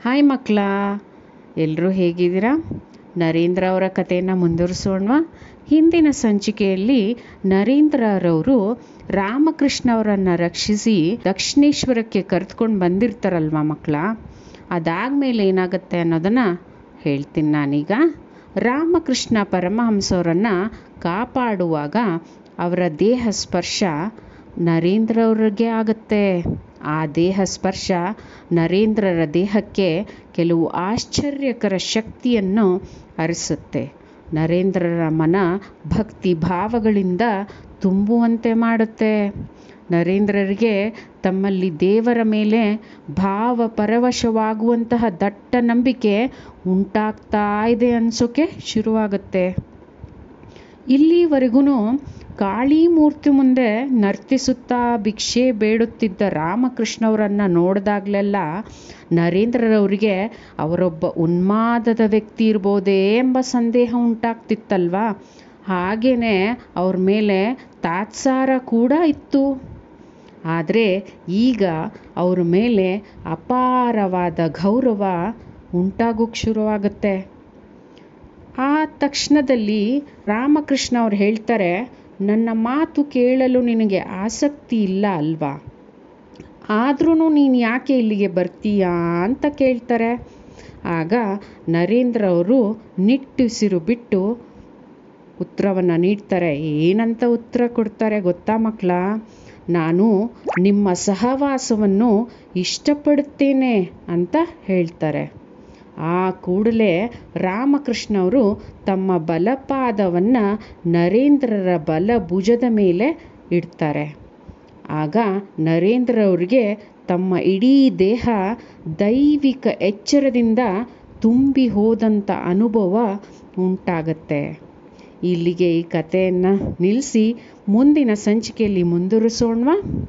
Hi ಮಕ್ಕಳ ಎಲ್ಲರೂ ಹೇಗಿದ್ದೀರಾ? ನರೇಂದ್ರ ಅವರ ಕಥೆಯನ್ನು ಮುಂದುವರಿಸೋಣ ಹಿಂದಿನ ಸಂಚಿಕೆಯಲ್ಲಿ ನರೇಂದ್ರರವರು ರಾಮಕೃಷ್ಣ ಅವರನ್ನು ರಕ್ಷಿಸಿ ದಕ್ಷಿಣೇಶ್ವರಕ್ಕೆ ಕರೆದುಕೊಂಡು ಬಂದಿರ್ತಾರಲ್ವ ಮಕ್ಕಳ? ಅದಾದಮೇಲೆ ಏನಾಗುತ್ತೆ ಅನ್ನೋದನ್ನು ಹೇಳ್ತೀನಿ ನಾನೀಗ. ರಾಮಕೃಷ್ಣ ಪರಮಹಂಸವರನ್ನು ಕಾಪಾಡುವಾಗ ಅವರ ದೇಹ ಸ್ಪರ್ಶ ನರೇಂದ್ರ ಅವ್ರಿಗೆ ಆಗುತ್ತೆ. ಆ ದೇಹ ಸ್ಪರ್ಶ ನರೇಂದ್ರರ ದೇಹಕ್ಕೆ ಕೆಲವು ಆಶ್ಚರ್ಯಕರ ಶಕ್ತಿಯನ್ನು ಅರಿಸುತ್ತೆ. ನರೇಂದ್ರರ ಮನ ಭಕ್ತಿ ಭಾವಗಳಿಂದ ತುಂಬುವಂತೆ ಮಾಡುತ್ತೆ. ನರೇಂದ್ರರಿಗೆ ತಮ್ಮಲ್ಲಿ ದೇವರ ಮೇಲೆ ಭಾವ ಪರವಶವಾಗುವಂತಹ ದಟ್ಟ ನಂಬಿಕೆ ಉಂಟಾಗ್ತಾ ಇದೆ ಅನಿಸೋಕೆ ಶುರುವಾಗುತ್ತೆ. ಇಲ್ಲಿವರೆಗೂ ಕಾಳಿ ಮೂರ್ತಿ ಮುಂದೆ ನರ್ತಿಸುತ್ತಾ ಭಿಕ್ಷೆ ಬೇಡುತ್ತಿದ್ದ ರಾಮಕೃಷ್ಣವರನ್ನು ನೋಡಿದಾಗಲೆಲ್ಲ ನರೇಂದ್ರರವರಿಗೆ ಅವರೊಬ್ಬ ಉನ್ಮಾದದ ವ್ಯಕ್ತಿ ಇರ್ಬೋದೇ ಎಂಬ ಸಂದೇಹ ಉಂಟಾಗ್ತಿತ್ತಲ್ವಾ? ಹಾಗೇ ಅವ್ರ ಮೇಲೆ ತಾತ್ಸಾರ ಕೂಡ ಇತ್ತು. ಆದರೆ ಈಗ ಅವ್ರ ಮೇಲೆ ಅಪಾರವಾದ ಗೌರವ ಉಂಟಾಗೋಕ್ಕೆ ಶುರುವಾಗುತ್ತೆ. ಆ ತಕ್ಷಣದಲ್ಲಿ ರಾಮಕೃಷ್ಣ ಅವ್ರು ಹೇಳ್ತಾರೆ, ನನ್ನ ಮಾತು ಕೇಳಲು ನಿನಗೆ ಆಸಕ್ತಿ ಇಲ್ಲ ಅಲ್ವಾ? ಆದ್ರೂ ನೀನು ಯಾಕೆ ಇಲ್ಲಿಗೆ ಬರ್ತೀಯಾ? ಅಂತ ಕೇಳ್ತಾರೆ. ಆಗ ನರೇಂದ್ರ ಅವರು ನಿಟ್ಟುಸಿರು ಬಿಟ್ಟು ಉತ್ತರವನ್ನು ನೀಡ್ತಾರೆ. ಏನಂತ ಉತ್ತರ ಕೊಡ್ತಾರೆ ಗೊತ್ತಾ ಮಕ್ಕಳ? ನಾನು ನಿಮ್ಮ ಸಹವಾಸವನ್ನು ಇಷ್ಟಪಡುತ್ತೇನೆ ಅಂತ ಹೇಳ್ತಾರೆ. ಆ ಕೂಡಲೇ ರಾಮಕೃಷ್ಣ ಅವರು ತಮ್ಮ ಬಲಪಾದವನ್ನು ನರೇಂದ್ರರ ಬಲ ಭುಜದ ಮೇಲೆ ಇಡ್ತಾರೆ. ಆಗ ನರೇಂದ್ರ ಅವರಿಗೆ ತಮ್ಮ ಇಡೀ ದೇಹ ದೈವಿಕ ಎಚ್ಚರದಿಂದ ತುಂಬಿ ಹೋದಂಥ ಅನುಭವ ಉಂಟಾಗತ್ತೆ. ಇಲ್ಲಿಗೆ ಈ ಕಥೆಯನ್ನು ನಿಲ್ಲಿಸಿ ಮುಂದಿನ ಸಂಚಿಕೆಯಲ್ಲಿ ಮುಂದುವರಿಸೋಣವಾ?